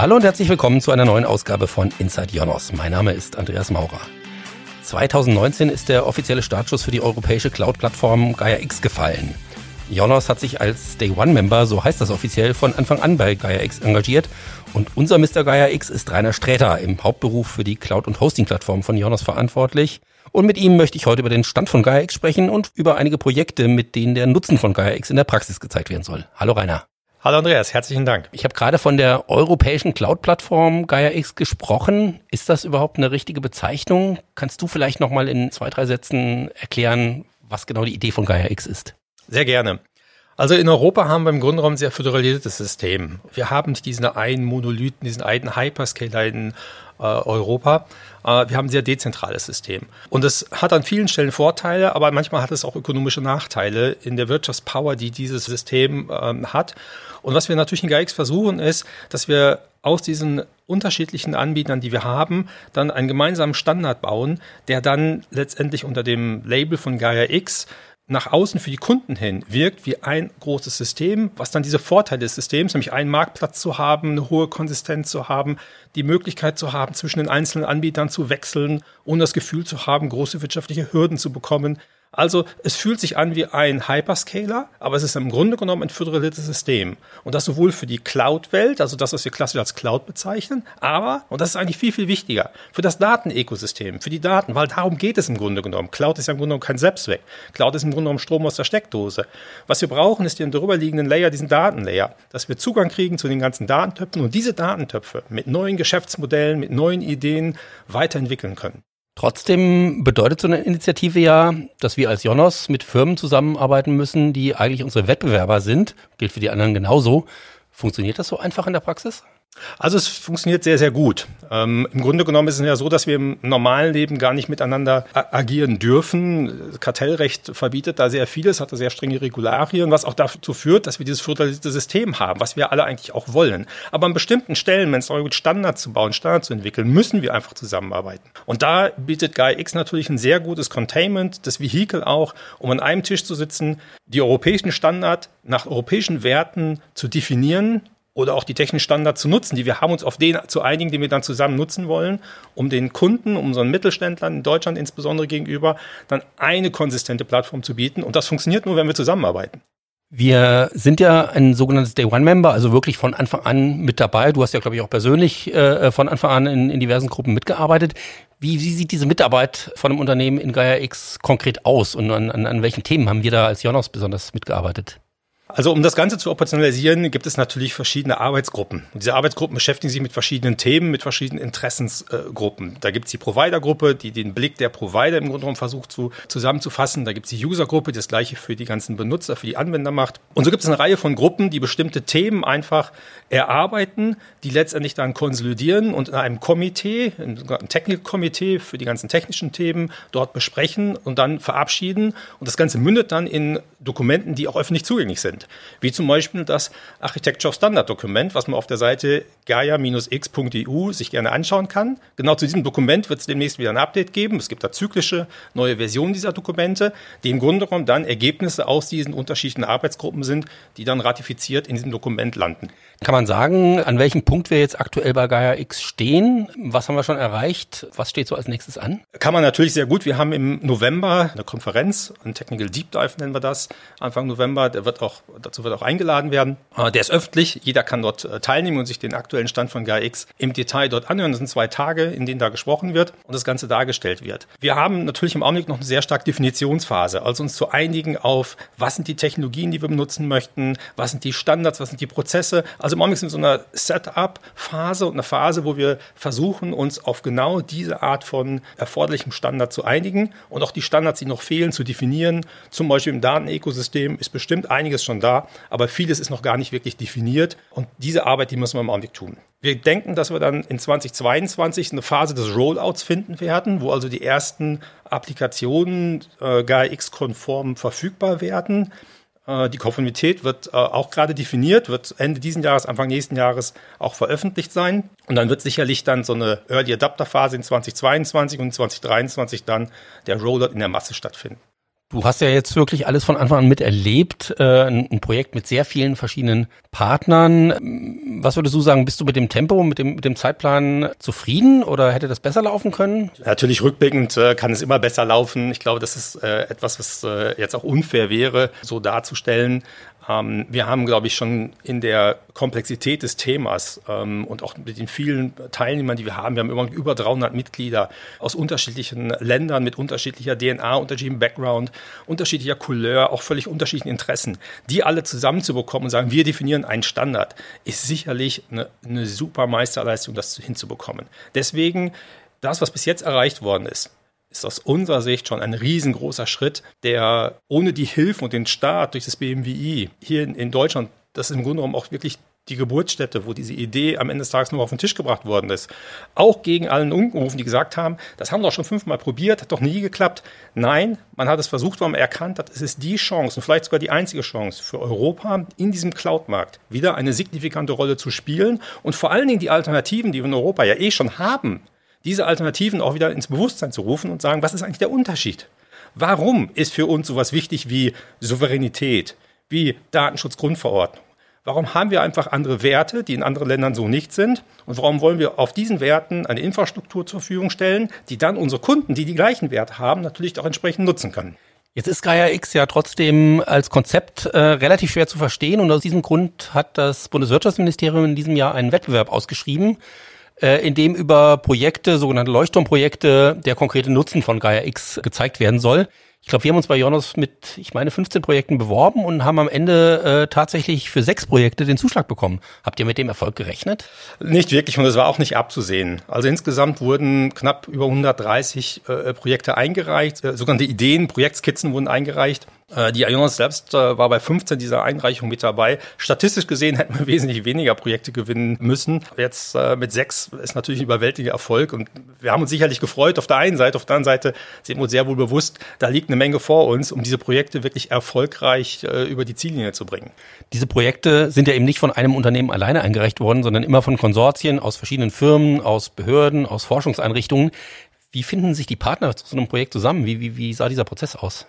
Hallo und herzlich willkommen zu einer neuen Ausgabe von Inside Jonos. Mein Name ist Andreas Maurer. 2019 ist der offizielle Startschuss für die europäische Cloud-Plattform Gaia X gefallen. Jonas hat sich als Day One Member, so heißt das offiziell, von Anfang an bei Gaia X engagiert. Und unser Mr. Gaia X ist Rainer Sträter, im Hauptberuf für die Cloud- und Hosting-Plattform von Jonas verantwortlich. Und mit ihm möchte ich heute über den Stand von Gaia X sprechen und über einige Projekte, mit denen der Nutzen von Gaia X in der Praxis gezeigt werden soll. Hallo Rainer. Hallo Andreas, herzlichen Dank. Ich habe gerade von der europäischen Cloud-Plattform Gaia X gesprochen. Ist das überhaupt eine richtige Bezeichnung? Kannst du vielleicht noch mal in zwei, drei Sätzen erklären, was genau die Idee von Gaia X ist? Sehr gerne. Also in Europa haben wir im Grunde genommen ein sehr föderalisiertes System. Wir haben nicht diesen einen Monolithen, diesen einen Hyperscaler in äh, Europa. Äh, wir haben ein sehr dezentrales System. Und es hat an vielen Stellen Vorteile, aber manchmal hat es auch ökonomische Nachteile in der Wirtschaftspower, die dieses System ähm, hat. Und was wir natürlich in GAIX versuchen, ist, dass wir aus diesen unterschiedlichen Anbietern, die wir haben, dann einen gemeinsamen Standard bauen, der dann letztendlich unter dem Label von Gaia X nach außen für die Kunden hin wirkt wie ein großes System, was dann diese Vorteile des Systems, nämlich einen Marktplatz zu haben, eine hohe Konsistenz zu haben, die Möglichkeit zu haben, zwischen den einzelnen Anbietern zu wechseln, ohne das Gefühl zu haben, große wirtschaftliche Hürden zu bekommen, also es fühlt sich an wie ein Hyperscaler, aber es ist im Grunde genommen ein föderalisiertes System. Und das sowohl für die Cloud-Welt, also das, was wir klassisch als Cloud bezeichnen, aber, und das ist eigentlich viel, viel wichtiger, für das Datenökosystem, für die Daten, weil darum geht es im Grunde genommen. Cloud ist ja im Grunde genommen kein Selbstzweck. Cloud ist im Grunde genommen Strom aus der Steckdose. Was wir brauchen, ist den darüberliegenden Layer, diesen Datenlayer, dass wir Zugang kriegen zu den ganzen Datentöpfen und diese Datentöpfe mit neuen Geschäftsmodellen, mit neuen Ideen weiterentwickeln können. Trotzdem bedeutet so eine Initiative ja, dass wir als Jonas mit Firmen zusammenarbeiten müssen, die eigentlich unsere Wettbewerber sind. Gilt für die anderen genauso. Funktioniert das so einfach in der Praxis? Also es funktioniert sehr, sehr gut. Ähm, Im Grunde genommen ist es ja so, dass wir im normalen Leben gar nicht miteinander agieren dürfen. Kartellrecht verbietet da sehr vieles, hat da sehr strenge Regularien, was auch dazu führt, dass wir dieses föderalisierte System haben, was wir alle eigentlich auch wollen. Aber an bestimmten Stellen, wenn es darum geht, Standards zu bauen, Standards zu entwickeln, müssen wir einfach zusammenarbeiten. Und da bietet GaiaX natürlich ein sehr gutes Containment, das Vehikel auch, um an einem Tisch zu sitzen, die europäischen Standards nach europäischen Werten zu definieren oder auch die technischen Standards zu nutzen, die wir haben, uns auf den zu einigen, den wir dann zusammen nutzen wollen, um den Kunden, unseren Mittelständlern in Deutschland insbesondere gegenüber, dann eine konsistente Plattform zu bieten. Und das funktioniert nur, wenn wir zusammenarbeiten. Wir sind ja ein sogenanntes Day One Member, also wirklich von Anfang an mit dabei. Du hast ja, glaube ich, auch persönlich äh, von Anfang an in, in diversen Gruppen mitgearbeitet. Wie, wie sieht diese Mitarbeit von einem Unternehmen in Gaia X konkret aus und an, an, an welchen Themen haben wir da als Jonas besonders mitgearbeitet? Also um das Ganze zu operationalisieren, gibt es natürlich verschiedene Arbeitsgruppen. Und diese Arbeitsgruppen beschäftigen sich mit verschiedenen Themen, mit verschiedenen Interessensgruppen. da gibt es die Provider-Gruppe, die den Blick der Provider im Grunde genommen versucht zu, zusammenzufassen. Da gibt es die User-Gruppe, die das gleiche für die ganzen Benutzer, für die Anwender macht. Und so gibt es eine Reihe von Gruppen, die bestimmte Themen einfach erarbeiten, die letztendlich dann konsolidieren und in einem Komitee, einem Technical-Komitee für die ganzen technischen Themen dort besprechen und dann verabschieden. Und das Ganze mündet dann in Dokumenten, die auch öffentlich zugänglich sind sind. Wie zum Beispiel das Architecture Standard Dokument, was man auf der Seite gaia-x.eu sich gerne anschauen kann. Genau zu diesem Dokument wird es demnächst wieder ein Update geben. Es gibt da zyklische neue Versionen dieser Dokumente, die im Grunde genommen dann Ergebnisse aus diesen unterschiedlichen Arbeitsgruppen sind, die dann ratifiziert in diesem Dokument landen. Kann man sagen, an welchem Punkt wir jetzt aktuell bei Gaia X stehen? Was haben wir schon erreicht? Was steht so als nächstes an? Kann man natürlich sehr gut. Wir haben im November eine Konferenz, ein Technical Deep Dive nennen wir das, Anfang November. Der wird auch dazu wird auch eingeladen werden. Äh, der ist öffentlich, jeder kann dort äh, teilnehmen und sich den aktuellen Stand von GAIX im Detail dort anhören. Das sind zwei Tage, in denen da gesprochen wird und das Ganze dargestellt wird. Wir haben natürlich im Augenblick noch eine sehr starke Definitionsphase, also uns zu einigen auf, was sind die Technologien, die wir benutzen möchten, was sind die Standards, was sind die Prozesse. Also im Augenblick sind wir in so einer Setup-Phase und einer Phase, wo wir versuchen, uns auf genau diese Art von erforderlichem Standard zu einigen und auch die Standards, die noch fehlen, zu definieren. Zum Beispiel im Datenökosystem ist bestimmt einiges schon da, aber vieles ist noch gar nicht wirklich definiert. Und diese Arbeit, die müssen wir im Augenblick tun. Wir denken, dass wir dann in 2022 eine Phase des Rollouts finden werden, wo also die ersten Applikationen äh, GAIA-X-konform verfügbar werden. Äh, die Konformität wird äh, auch gerade definiert, wird Ende diesen Jahres, Anfang nächsten Jahres auch veröffentlicht sein. Und dann wird sicherlich dann so eine Early Adapter Phase in 2022 und 2023 dann der Rollout in der Masse stattfinden. Du hast ja jetzt wirklich alles von Anfang an miterlebt, äh, ein Projekt mit sehr vielen verschiedenen Partnern. Was würdest du sagen, bist du mit dem Tempo, mit dem, mit dem Zeitplan zufrieden oder hätte das besser laufen können? Natürlich rückblickend äh, kann es immer besser laufen. Ich glaube, das ist äh, etwas, was jetzt auch unfair wäre, so darzustellen. Ähm, wir haben, glaube ich, schon in der Komplexität des Themas ähm, und auch mit den vielen Teilnehmern, die wir haben, wir haben über 300 Mitglieder aus unterschiedlichen Ländern mit unterschiedlicher DNA, unterschiedlichem Background, unterschiedlicher Couleur, auch völlig unterschiedlichen Interessen, die alle zusammenzubekommen und sagen, wir definieren einen Standard, ist sicherlich eine, eine super Meisterleistung, das hinzubekommen. Deswegen das, was bis jetzt erreicht worden ist, ist aus unserer Sicht schon ein riesengroßer Schritt, der ohne die Hilfe und den Start durch das BMWI hier in, Deutschland, das ist im Grunde genommen auch wirklich die Geburtsstätte, wo diese Idee am Ende des Tages nur auf den Tisch gebracht worden ist. Auch gegen allen umgerufen, die gesagt haben, das haben wir doch schon fünfmal probiert, hat doch nie geklappt. Nein, man hat es versucht, weil man erkannt hat, es ist die Chance und vielleicht sogar die einzige Chance für Europa in diesem Cloud-Markt wieder eine signifikante Rolle zu spielen und vor allen Dingen die Alternativen, die wir in Europa ja eh schon haben, diese Alternativen auch wieder ins Bewusstsein zu rufen und sagen, was ist eigentlich der Unterschied? Warum ist für uns sowas wichtig wie Souveränität, wie Datenschutzgrundverordnung? Warum haben wir einfach andere Werte, die in anderen Ländern so nicht sind? Und warum wollen wir auf diesen Werten eine Infrastruktur zur Verfügung stellen, die dann unsere Kunden, die die gleichen Werte haben, natürlich auch entsprechend nutzen können? Jetzt ist Gaia X ja trotzdem als Konzept äh, relativ schwer zu verstehen und aus diesem Grund hat das Bundeswirtschaftsministerium in diesem Jahr einen Wettbewerb ausgeschrieben, äh, in dem über Projekte, sogenannte Leuchtturmprojekte, der konkrete Nutzen von Gaia X gezeigt werden soll. Ich glaube, wir haben uns bei Jonas mit, ich meine, 15 Projekten beworben und haben am Ende äh, tatsächlich für sechs Projekte den Zuschlag bekommen. Habt ihr mit dem Erfolg gerechnet? Nicht wirklich und es war auch nicht abzusehen. Also insgesamt wurden knapp über 130 äh, Projekte eingereicht, äh, sogenannte Ideen, Projektskizzen wurden eingereicht. Äh, die Ionos selbst äh, war bei 15 dieser Einreichungen mit dabei. Statistisch gesehen hätten wir wesentlich weniger Projekte gewinnen müssen. Jetzt äh, mit sechs ist natürlich ein überwältigender Erfolg und wir haben uns sicherlich gefreut auf der einen Seite. Auf der anderen Seite sind wir uns sehr wohl bewusst, da liegt eine Menge vor uns, um diese Projekte wirklich erfolgreich über die Ziellinie zu bringen. Diese Projekte sind ja eben nicht von einem Unternehmen alleine eingereicht worden, sondern immer von Konsortien aus verschiedenen Firmen, aus Behörden, aus Forschungseinrichtungen. Wie finden sich die Partner zu so einem Projekt zusammen? Wie, wie, wie sah dieser Prozess aus?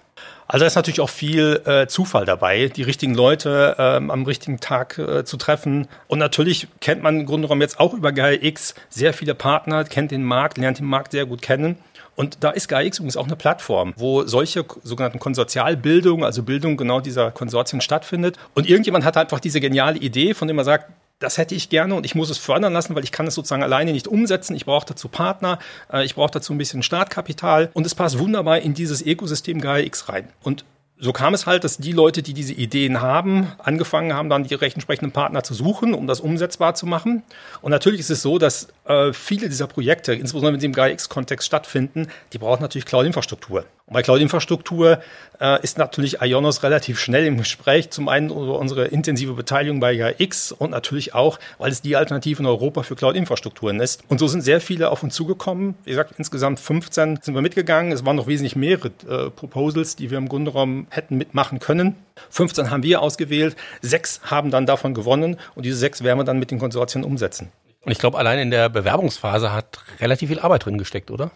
Also da ist natürlich auch viel äh, Zufall dabei, die richtigen Leute ähm, am richtigen Tag äh, zu treffen. Und natürlich kennt man im Grunde genommen jetzt auch über GaiaX sehr viele Partner, kennt den Markt, lernt den Markt sehr gut kennen. Und da ist GaiaX übrigens auch eine Plattform, wo solche sogenannten Konsortialbildungen, also Bildung genau dieser Konsortien stattfindet. Und irgendjemand hat einfach diese geniale Idee, von dem er sagt, das hätte ich gerne und ich muss es fördern lassen, weil ich kann es sozusagen alleine nicht umsetzen. Ich brauche dazu Partner, äh, ich brauche dazu ein bisschen Startkapital und es passt wunderbar in dieses Ökosystem Gaia X rein. Und so kam es halt, dass die Leute, die diese Ideen haben, angefangen haben, dann die entsprechenden Partner zu suchen, um das umsetzbar zu machen. Und natürlich ist es so, dass äh, viele dieser Projekte, insbesondere wenn sie im GAIA-X-Kontext stattfinden, die brauchen natürlich Cloud-Infrastruktur. Bei Cloud-Infrastruktur äh, ist natürlich Ionos relativ schnell im Gespräch. Zum einen über unsere intensive Beteiligung bei GAIA-X und natürlich auch, weil es die Alternative in Europa für Cloud-Infrastrukturen ist. Und so sind sehr viele auf uns zugekommen. Wie gesagt, insgesamt 15 sind wir mitgegangen. Es waren noch wesentlich mehrere äh, Proposals, die wir im Grunde genommen hätten mitmachen können. 15 haben wir ausgewählt, sechs haben dann davon gewonnen und diese sechs werden wir dann mit den Konsortien umsetzen. Und ich glaube, allein in der Bewerbungsphase hat relativ viel Arbeit drin gesteckt, oder?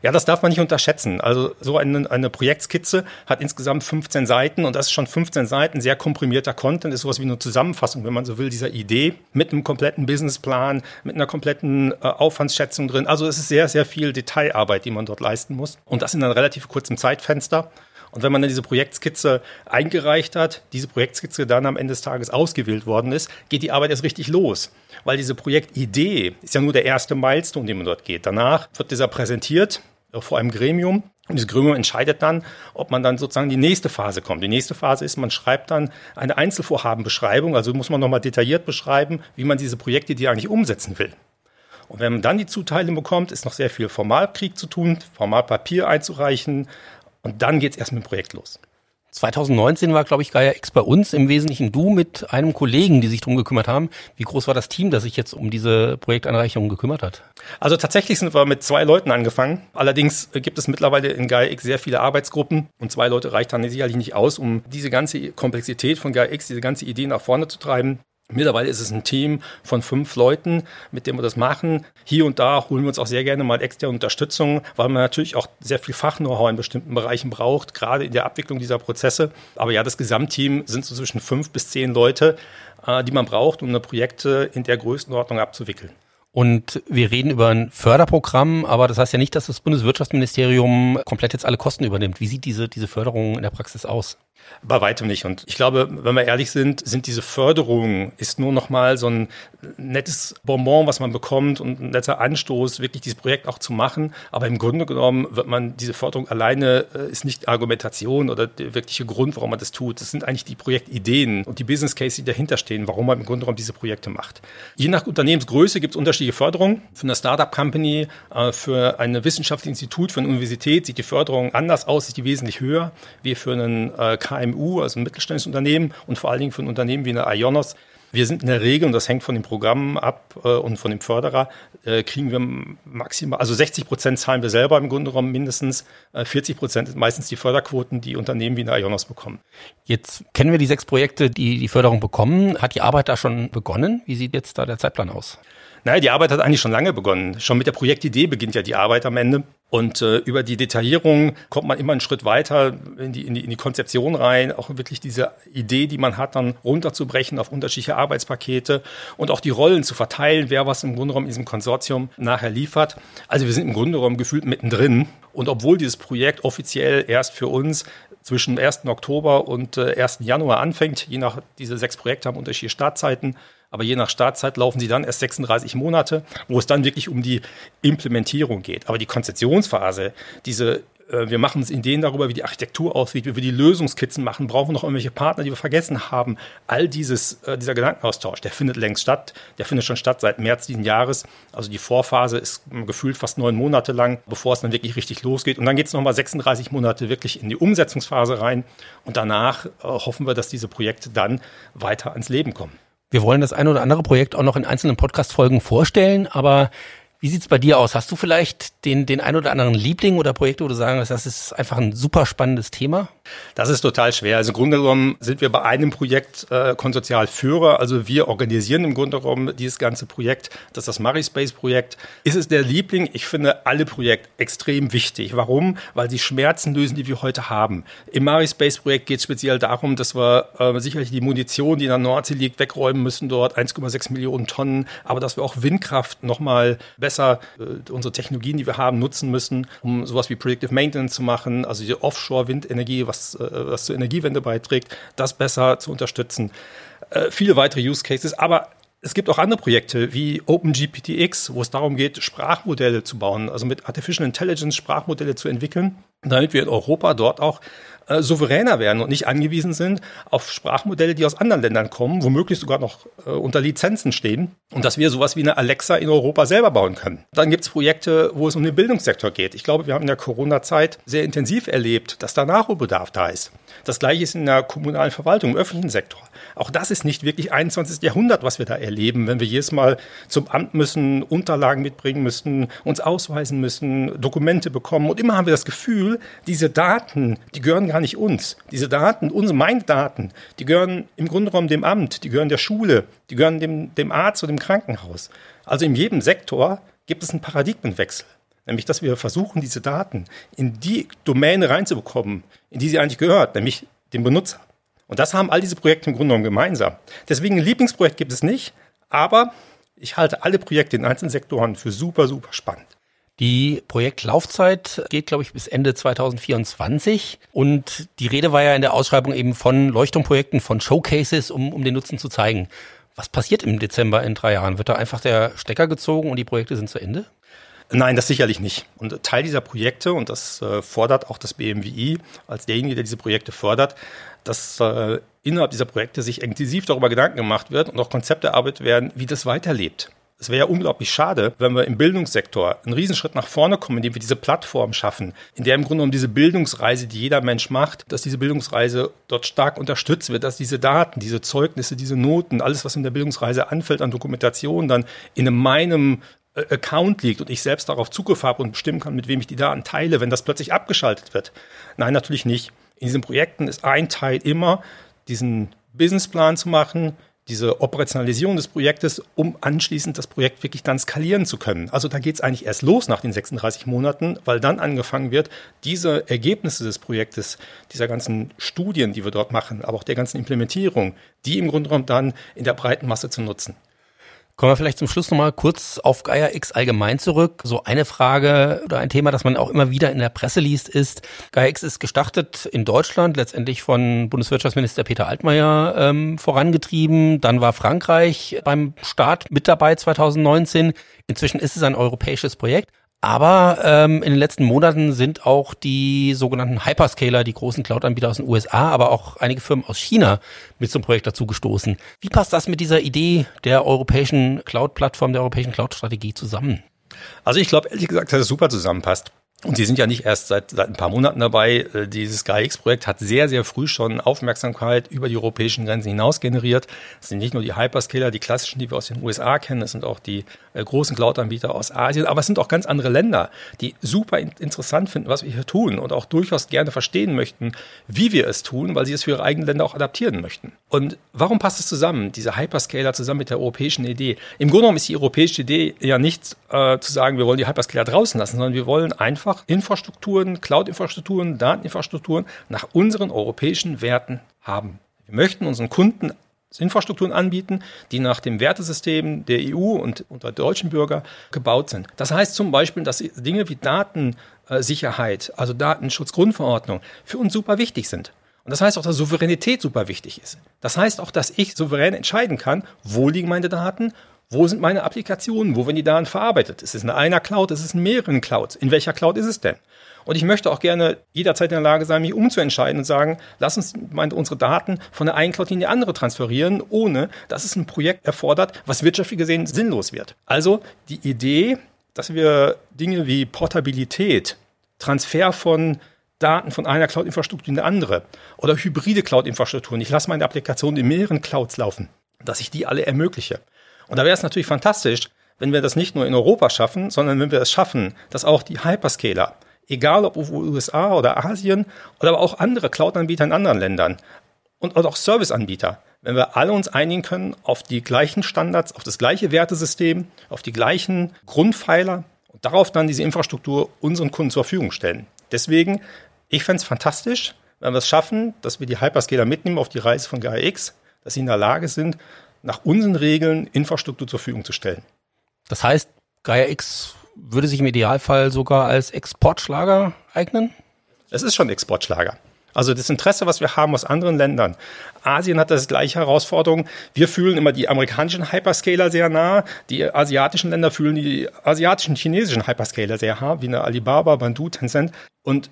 Ja, das darf man nicht unterschätzen. Also so eine, eine Projektskizze hat insgesamt 15 Seiten und das ist schon 15 Seiten sehr komprimierter Content, ist sowas wie eine Zusammenfassung, wenn man so will, dieser Idee mit einem kompletten Businessplan, mit einer kompletten äh, Aufwandsschätzung drin. Also es ist sehr, sehr viel Detailarbeit, die man dort leisten muss. Und das in einem relativ kurzen Zeitfenster. Und wenn man dann diese Projektskizze eingereicht hat, diese Projektskizze dann am Ende des Tages ausgewählt worden ist, geht die Arbeit erst richtig los. Weil diese Projektidee ist ja nur der erste Milestone, den man dort geht. Danach wird dieser präsentiert äh, vor einem Gremium. Und dieses Gremium entscheidet dann, ob man dann sozusagen die nächste Phase kommt. Die nächste Phase ist, man schreibt dann eine Einzelvorhabenbeschreibung, also muss man nochmal detailliert beschreiben, wie man diese Projektidee eigentlich umsetzen will. Und wenn man dann die Zuteilung bekommt, ist noch sehr viel Formalkrieg zu tun, Formalpapier einzureichen, und dann geht es erst mit dem Projekt los. 2019 war, glaube ich, Gaia X bei uns, im Wesentlichen du mit einem Kollegen, die sich drum gekümmert haben. Wie groß war das Team, das sich jetzt um diese Projektanreichung gekümmert hat? Also tatsächlich sind wir mit zwei Leuten angefangen. Allerdings gibt es mittlerweile in Gaia X sehr viele Arbeitsgruppen und zwei Leute reicht dann sicherlich nicht aus, um diese ganze Komplexität von Gaia X, diese ganze Idee nach vorne zu treiben. Mittlerweile ist es ein Team von fünf Leuten, mit dem wir das machen. Hier und da holen wir uns auch sehr gerne mal externe Unterstützung, weil man natürlich auch sehr viel Fach-Know-how in bestimmten Bereichen braucht, gerade in der Abwicklung dieser Prozesse. Aber ja, das Gesamtteam sind so zwischen fünf bis zehn Leute, äh, die man braucht, um eine Projekte in der Größenordnung abzuwickeln. Und wir reden über ein Förderprogramm, aber das heißt ja nicht, dass das Bundeswirtschaftsministerium komplett jetzt alle Kosten übernimmt. Wie sieht diese, diese Förderung in der Praxis aus? Bei weitem nicht. Und ich glaube, wenn wir ehrlich sind, sind diese Förderungen ist nur noch mal so ein nettes Bonbon, was man bekommt und ein netter Anstoß, wirklich dieses Projekt auch zu machen. Aber im Grunde genommen wird man diese Förderung alleine äh, ist nicht Argumentation oder der wirkliche Grund, warum man das tut. Das sind eigentlich die Projektideen und die Business Case, die dahinter stehen, warum man im Grunde genommen diese Projekte macht. Je nach Unternehmensgröße gibt es unterschiedliche Förderungen. Für eine Startup Company, äh, für ein wissenschaftliches Institut, für eine Universität sieht die Förderung anders aus, ist die wesentlich höher, wie für einen äh, KMU, also ein mittelständisches Unternehmen und vor allen Dingen für ein Unternehmen wie eine Ionos. Wir sind in der Regel, und das hängt von den Programmen ab äh, und von dem Förderer, äh, kriegen wir maximal, also 60 Prozent zahlen wir selber im Grunde genommen mindestens, äh, 40 Prozent sind meistens die Förderquoten, die Unternehmen wie eine Ionos bekommen. Jetzt kennen wir die sechs Projekte, die die Förderung bekommen. Hat die Arbeit da schon begonnen? Wie sieht jetzt da der Zeitplan aus? Naja, die Arbeit hat eigentlich schon lange begonnen. Schon mit der Projektidee beginnt ja die Arbeit am Ende. Und äh, über die Detaillierung kommt man immer einen Schritt weiter in die, in, die, in die Konzeption rein, auch wirklich diese Idee, die man hat, dann runterzubrechen auf unterschiedliche Arbeitspakete und auch die Rollen zu verteilen, wer was im Grunde genommen in diesem Konsortium nachher liefert. Also wir sind im Grunde genommen gefühlt mittendrin. Und obwohl dieses Projekt offiziell erst für uns zwischen 1. Oktober und äh, 1. Januar anfängt, je nach, diese sechs Projekte haben unterschiedliche Startzeiten, aber je nach Startzeit laufen sie dann erst 36 Monate, wo es dann wirklich um die Implementierung geht. Aber die Konzeptionsphase, diese äh, wir machen uns Ideen darüber, wie die Architektur aussieht, wie wir die Lösungskizzen machen, brauchen wir noch irgendwelche Partner, die wir vergessen haben. All dieses, äh, dieser Gedankenaustausch, der findet längst statt. Der findet schon statt seit März diesen Jahres. Also die Vorphase ist gefühlt fast neun Monate lang, bevor es dann wirklich richtig losgeht. Und dann geht es nochmal 36 Monate wirklich in die Umsetzungsphase rein. Und danach äh, hoffen wir, dass diese Projekte dann weiter ans Leben kommen. Wir wollen das eine oder andere Projekt auch noch in einzelnen Podcast-Folgen vorstellen, aber wie sieht's bei dir aus? Hast du vielleicht den, den ein oder anderen Liebling oder Projekte, wo du sagen das ist einfach ein super spannendes Thema? Das ist total schwer. Also im Grunde genommen sind wir bei einem Projekt äh, Konsortialführer. Also wir organisieren im Grunde genommen dieses ganze Projekt. Das ist das Marispace-Projekt. Ist es der Liebling? Ich finde alle Projekte extrem wichtig. Warum? Weil sie Schmerzen lösen, die wir heute haben. Im Marispace-Projekt geht es speziell darum, dass wir äh, sicherlich die Munition, die in der Nordsee liegt, wegräumen müssen dort. 1,6 Millionen Tonnen. Aber dass wir auch Windkraft nochmal besser besser äh, unsere Technologien, die wir haben, nutzen müssen, um sowas wie Predictive Maintenance zu machen, also die Offshore-Windenergie, was, äh, was zur Energiewende beiträgt, das besser zu unterstützen. Äh, viele weitere Use Cases, aber es gibt auch andere Projekte wie OpenGPTX, wo es darum geht, Sprachmodelle zu bauen, also mit Artificial Intelligence Sprachmodelle zu entwickeln, damit wir in Europa dort auch äh, souveräner werden und nicht angewiesen sind auf Sprachmodelle, die aus anderen Ländern kommen, womöglich sogar noch äh, unter Lizenzen stehen und dass wir sowas wie eine Alexa in Europa selber bauen können. Dann gibt es Projekte, wo es um den Bildungssektor geht. Ich glaube, wir haben in der Corona-Zeit sehr intensiv erlebt, dass da Nachholbedarf da ist. Das gleiche ist in der kommunalen Verwaltung, im öffentlichen Sektor. Auch das ist nicht wirklich 21. Jahrhundert, was wir da erleben, wenn wir jedes Mal zum Amt müssen, Unterlagen mitbringen müssen, uns ausweisen müssen, Dokumente bekommen. Und immer haben wir das Gefühl, diese Daten, die gehören gar nicht uns. Diese Daten, unsere, meine Daten, die gehören im Grunde genommen dem Amt, die gehören der Schule, die gehören dem, dem Arzt oder dem Krankenhaus. Also in jedem Sektor gibt es einen Paradigmenwechsel. Nämlich, dass wir versuchen, diese Daten in die Domäne reinzubekommen, in die sie eigentlich gehört, nämlich den Benutzer. Und das haben all diese Projekte im Grunde genommen gemeinsam. Deswegen ein Lieblingsprojekt gibt es nicht, aber ich halte alle Projekte in einzelnen Sektoren für super, super spannend. Die Projektlaufzeit geht, glaube ich, bis Ende 2024. Und die Rede war ja in der Ausschreibung eben von Leuchtturmprojekten, von Showcases, um, um den Nutzen zu zeigen. Was passiert im Dezember in drei Jahren? Wird da einfach der Stecker gezogen und die Projekte sind zu Ende? Nein, das sicherlich nicht. Und Teil dieser Projekte, und das äh, fordert auch das BMWI als derjenige, der diese Projekte fördert, dass äh, innerhalb dieser Projekte sich intensiv darüber Gedanken gemacht wird und auch Konzepte erarbeitet werden, wie das weiterlebt. Es wäre ja unglaublich schade, wenn wir im Bildungssektor einen Riesenschritt nach vorne kommen, indem wir diese Plattform schaffen, in der im Grunde genommen diese Bildungsreise, die jeder Mensch macht, dass diese Bildungsreise dort stark unterstützt wird, dass diese Daten, diese Zeugnisse, diese Noten, alles, was in der Bildungsreise anfällt an Dokumentation, dann in meinem äh, Account liegt und ich selbst darauf Zugriff habe und bestimmen kann, mit wem ich die Daten teile, wenn das plötzlich abgeschaltet wird. Nein, natürlich nicht. In diesen Projekten ist ein Teil immer, diesen Businessplan zu machen, diese Operationalisierung des Projektes, um anschließend das Projekt wirklich dann skalieren zu können. Also da geht es eigentlich erst los nach den 36 Monaten, weil dann angefangen wird, diese Ergebnisse des Projektes, dieser ganzen Studien, die wir dort machen, aber auch der ganzen Implementierung, die im Grunde genommen dann in der breiten Masse zu nutzen. Kommen wir vielleicht zum Schluss nochmal kurz auf Gaia X allgemein zurück. So eine Frage oder ein Thema, das man auch immer wieder in der Presse liest, ist, Gaia X ist gestartet in Deutschland, letztendlich von Bundeswirtschaftsminister Peter Altmaier ähm, vorangetrieben. Dann war Frankreich beim Start mit dabei 2019. Inzwischen ist es ein europäisches Projekt. Aber ähm, in den letzten Monaten sind auch die sogenannten Hyperscaler, die großen Cloud-Anbieter aus den USA, aber auch einige Firmen aus China mit zum Projekt dazu gestoßen. Wie passt das mit dieser Idee der europäischen Cloud-Plattform, der europäischen Cloud-Strategie zusammen? Also ich glaube ehrlich gesagt, dass es super zusammenpasst. Und Sie sind ja nicht erst seit, seit ein paar Monaten dabei. Äh, dieses GAIX-Projekt hat sehr, sehr früh schon Aufmerksamkeit über die europäischen Grenzen hinaus generiert. Es sind nicht nur die Hyperscaler, die klassischen, die wir aus den USA kennen, es sind auch die äh, großen Cloud-Anbieter aus Asien, aber es sind auch ganz andere Länder, die super in interessant finden, was wir hier tun und auch durchaus gerne verstehen möchten, wie wir es tun, weil sie es für ihre eigenen Länder auch adaptieren möchten. Und warum passt es zusammen, diese Hyperscaler zusammen mit der europäischen Idee? Im Grunde genommen ist die europäische Idee ja nicht äh, zu sagen, wir wollen die Hyperscaler draußen lassen, sondern wir wollen einfach einfach Infrastrukturen, Cloud-Infrastrukturen, Dateninfrastrukturen nach unseren europäischen Werten haben. Wir möchten unseren Kunden Infrastrukturen anbieten, die nach dem Wertesystem der EU und unter deutschen Bürger gebaut sind. Das heißt zum Beispiel, dass Dinge wie Datensicherheit, also Datenschutzgrundverordnung, für uns super wichtig sind. Und das heißt auch, dass Souveränität super wichtig ist. Das heißt auch, dass ich souverän entscheiden kann, wo liegen meine Daten, wo sind meine Applikationen? Wo werden die Daten verarbeitet? Ist es in einer Cloud? Ist es in mehreren Clouds? In welcher Cloud ist es denn? Und ich möchte auch gerne jederzeit in der Lage sein, mich umzuentscheiden und sagen, lass uns unsere Daten von der einen Cloud in die andere transferieren, ohne dass es ein Projekt erfordert, was wirtschaftlich gesehen sinnlos wird. Also die Idee, dass wir Dinge wie Portabilität, Transfer von Daten von einer Cloud-Infrastruktur in eine andere oder hybride Cloud-Infrastrukturen, ich lasse meine Applikation in mehreren Clouds laufen, dass ich die alle ermögliche. Und da wäre es natürlich fantastisch, wenn wir das nicht nur in Europa schaffen, sondern wenn wir es schaffen, dass auch die Hyperscaler, egal ob USA oder Asien oder aber auch andere Cloud-Anbieter in anderen Ländern und auch Service-Anbieter, wenn wir alle uns einigen können auf die gleichen Standards, auf das gleiche Wertesystem, auf die gleichen Grundpfeiler und darauf dann diese Infrastruktur unseren Kunden zur Verfügung stellen. Deswegen, ich fände es fantastisch, wenn wir es schaffen, dass wir die Hyperscaler mitnehmen auf die Reise von GAIX, dass sie in der Lage sind, nach unseren Regeln Infrastruktur zur Verfügung zu stellen. Das heißt, Gaia X würde sich im Idealfall sogar als Exportschlager eignen? Es ist schon Exportschlager. Also das Interesse, was wir haben aus anderen Ländern. Asien hat das gleiche Herausforderung. Wir fühlen immer die amerikanischen Hyperscaler sehr nah. Die asiatischen Länder fühlen die asiatischen, chinesischen Hyperscaler sehr nah, wie eine Alibaba, Bandu, Tencent. Und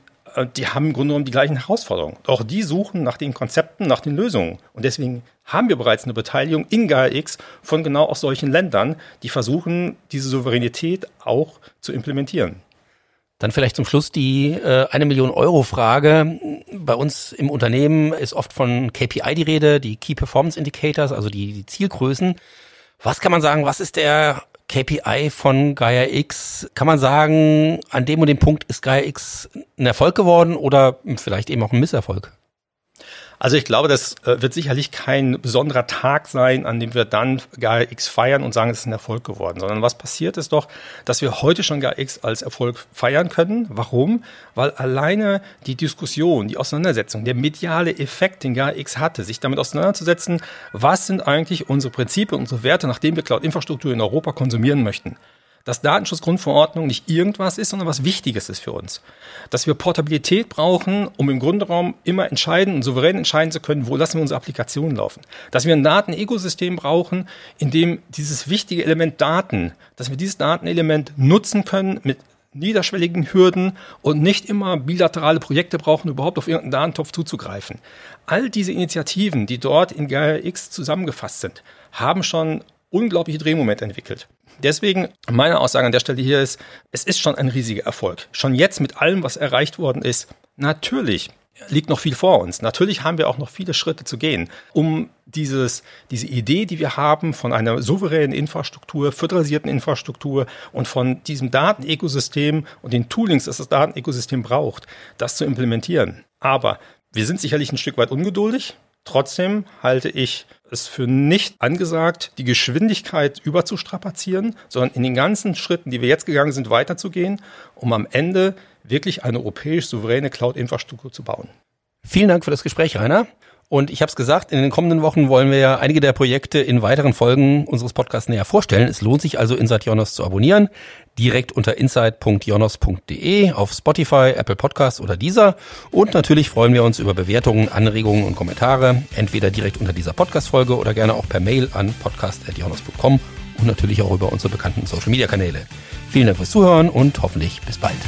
die haben im Grunde genommen die gleichen Herausforderungen. Auch die suchen nach den Konzepten, nach den Lösungen. Und deswegen haben wir bereits eine Beteiligung in GAIA-X von genau aus solchen Ländern, die versuchen, diese Souveränität auch zu implementieren. Dann vielleicht zum Schluss die äh, eine Million Euro Frage. Bei uns im Unternehmen ist oft von KPI die Rede, die Key Performance Indicators, also die, die Zielgrößen. Was kann man sagen, was ist der KPI von Gaia X, kann man sagen, an dem und dem Punkt ist Gaia X ein Erfolg geworden oder vielleicht eben auch ein Misserfolg? Also ich glaube, das äh, wird sicherlich kein besonderer Tag sein, an dem wir dann GAIA-X feiern und sagen, es ist ein Erfolg geworden, sondern was passiert ist doch, dass wir heute schon GAIA-X als Erfolg feiern können. Warum? Weil alleine die Diskussion, die Auseinandersetzung, der mediale Effekt, den GAIA-X hatte, sich damit auseinanderzusetzen, was sind eigentlich unsere Prinzipien, unsere Werte, nachdem wir Cloud-Infrastruktur in Europa konsumieren möchten dass Datenschutzgrundverordnung nicht irgendwas ist, sondern was Wichtiges ist für uns. Dass wir Portabilität brauchen, um im Grundraum immer entscheiden und souverän entscheiden zu können, wo lassen wir unsere Applikationen laufen. Dass wir ein Datenökosystem brauchen, in dem dieses wichtige Element Daten, dass wir dieses Datenelement nutzen können mit niederschwelligen Hürden und nicht immer bilaterale Projekte brauchen, überhaupt auf irgendeinen Datentopf zuzugreifen. All diese Initiativen, die dort in GAIA-X zusammengefasst sind, haben schon unglaubliche Drehmomente entwickelt. Deswegen meine Aussage an der Stelle hier ist, es ist schon ein riesiger Erfolg. Schon jetzt mit allem, was erreicht worden ist, natürlich liegt noch viel vor uns. Natürlich haben wir auch noch viele Schritte zu gehen, um dieses, diese Idee, die wir haben von einer souveränen Infrastruktur, föderalisierten Infrastruktur und von diesem Datenökosystem und den Toolings, das das Datenökosystem braucht, das zu implementieren. Aber wir sind sicherlich ein Stück weit ungeduldig. Trotzdem halte ich es für nicht angesagt, die Geschwindigkeit überzustrapazieren, sondern in den ganzen Schritten, die wir jetzt gegangen sind, weiterzugehen, um am Ende wirklich eine europäisch souveräne Cloud-Infrastruktur zu bauen. Vielen Dank für das Gespräch, Rainer. Und ich habe es gesagt, in den kommenden Wochen wollen wir ja einige der Projekte in weiteren Folgen unseres Podcasts näher vorstellen. Es lohnt sich also, Inside Jonas zu abonnieren. Direkt unter inside.jonas.de auf Spotify, Apple Podcasts oder dieser. Und natürlich freuen wir uns über Bewertungen, Anregungen und Kommentare. Entweder direkt unter dieser Podcast-Folge oder gerne auch per Mail an podcast.jonas.com und natürlich auch über unsere bekannten Social-Media-Kanäle. Vielen Dank fürs Zuhören und hoffentlich bis bald.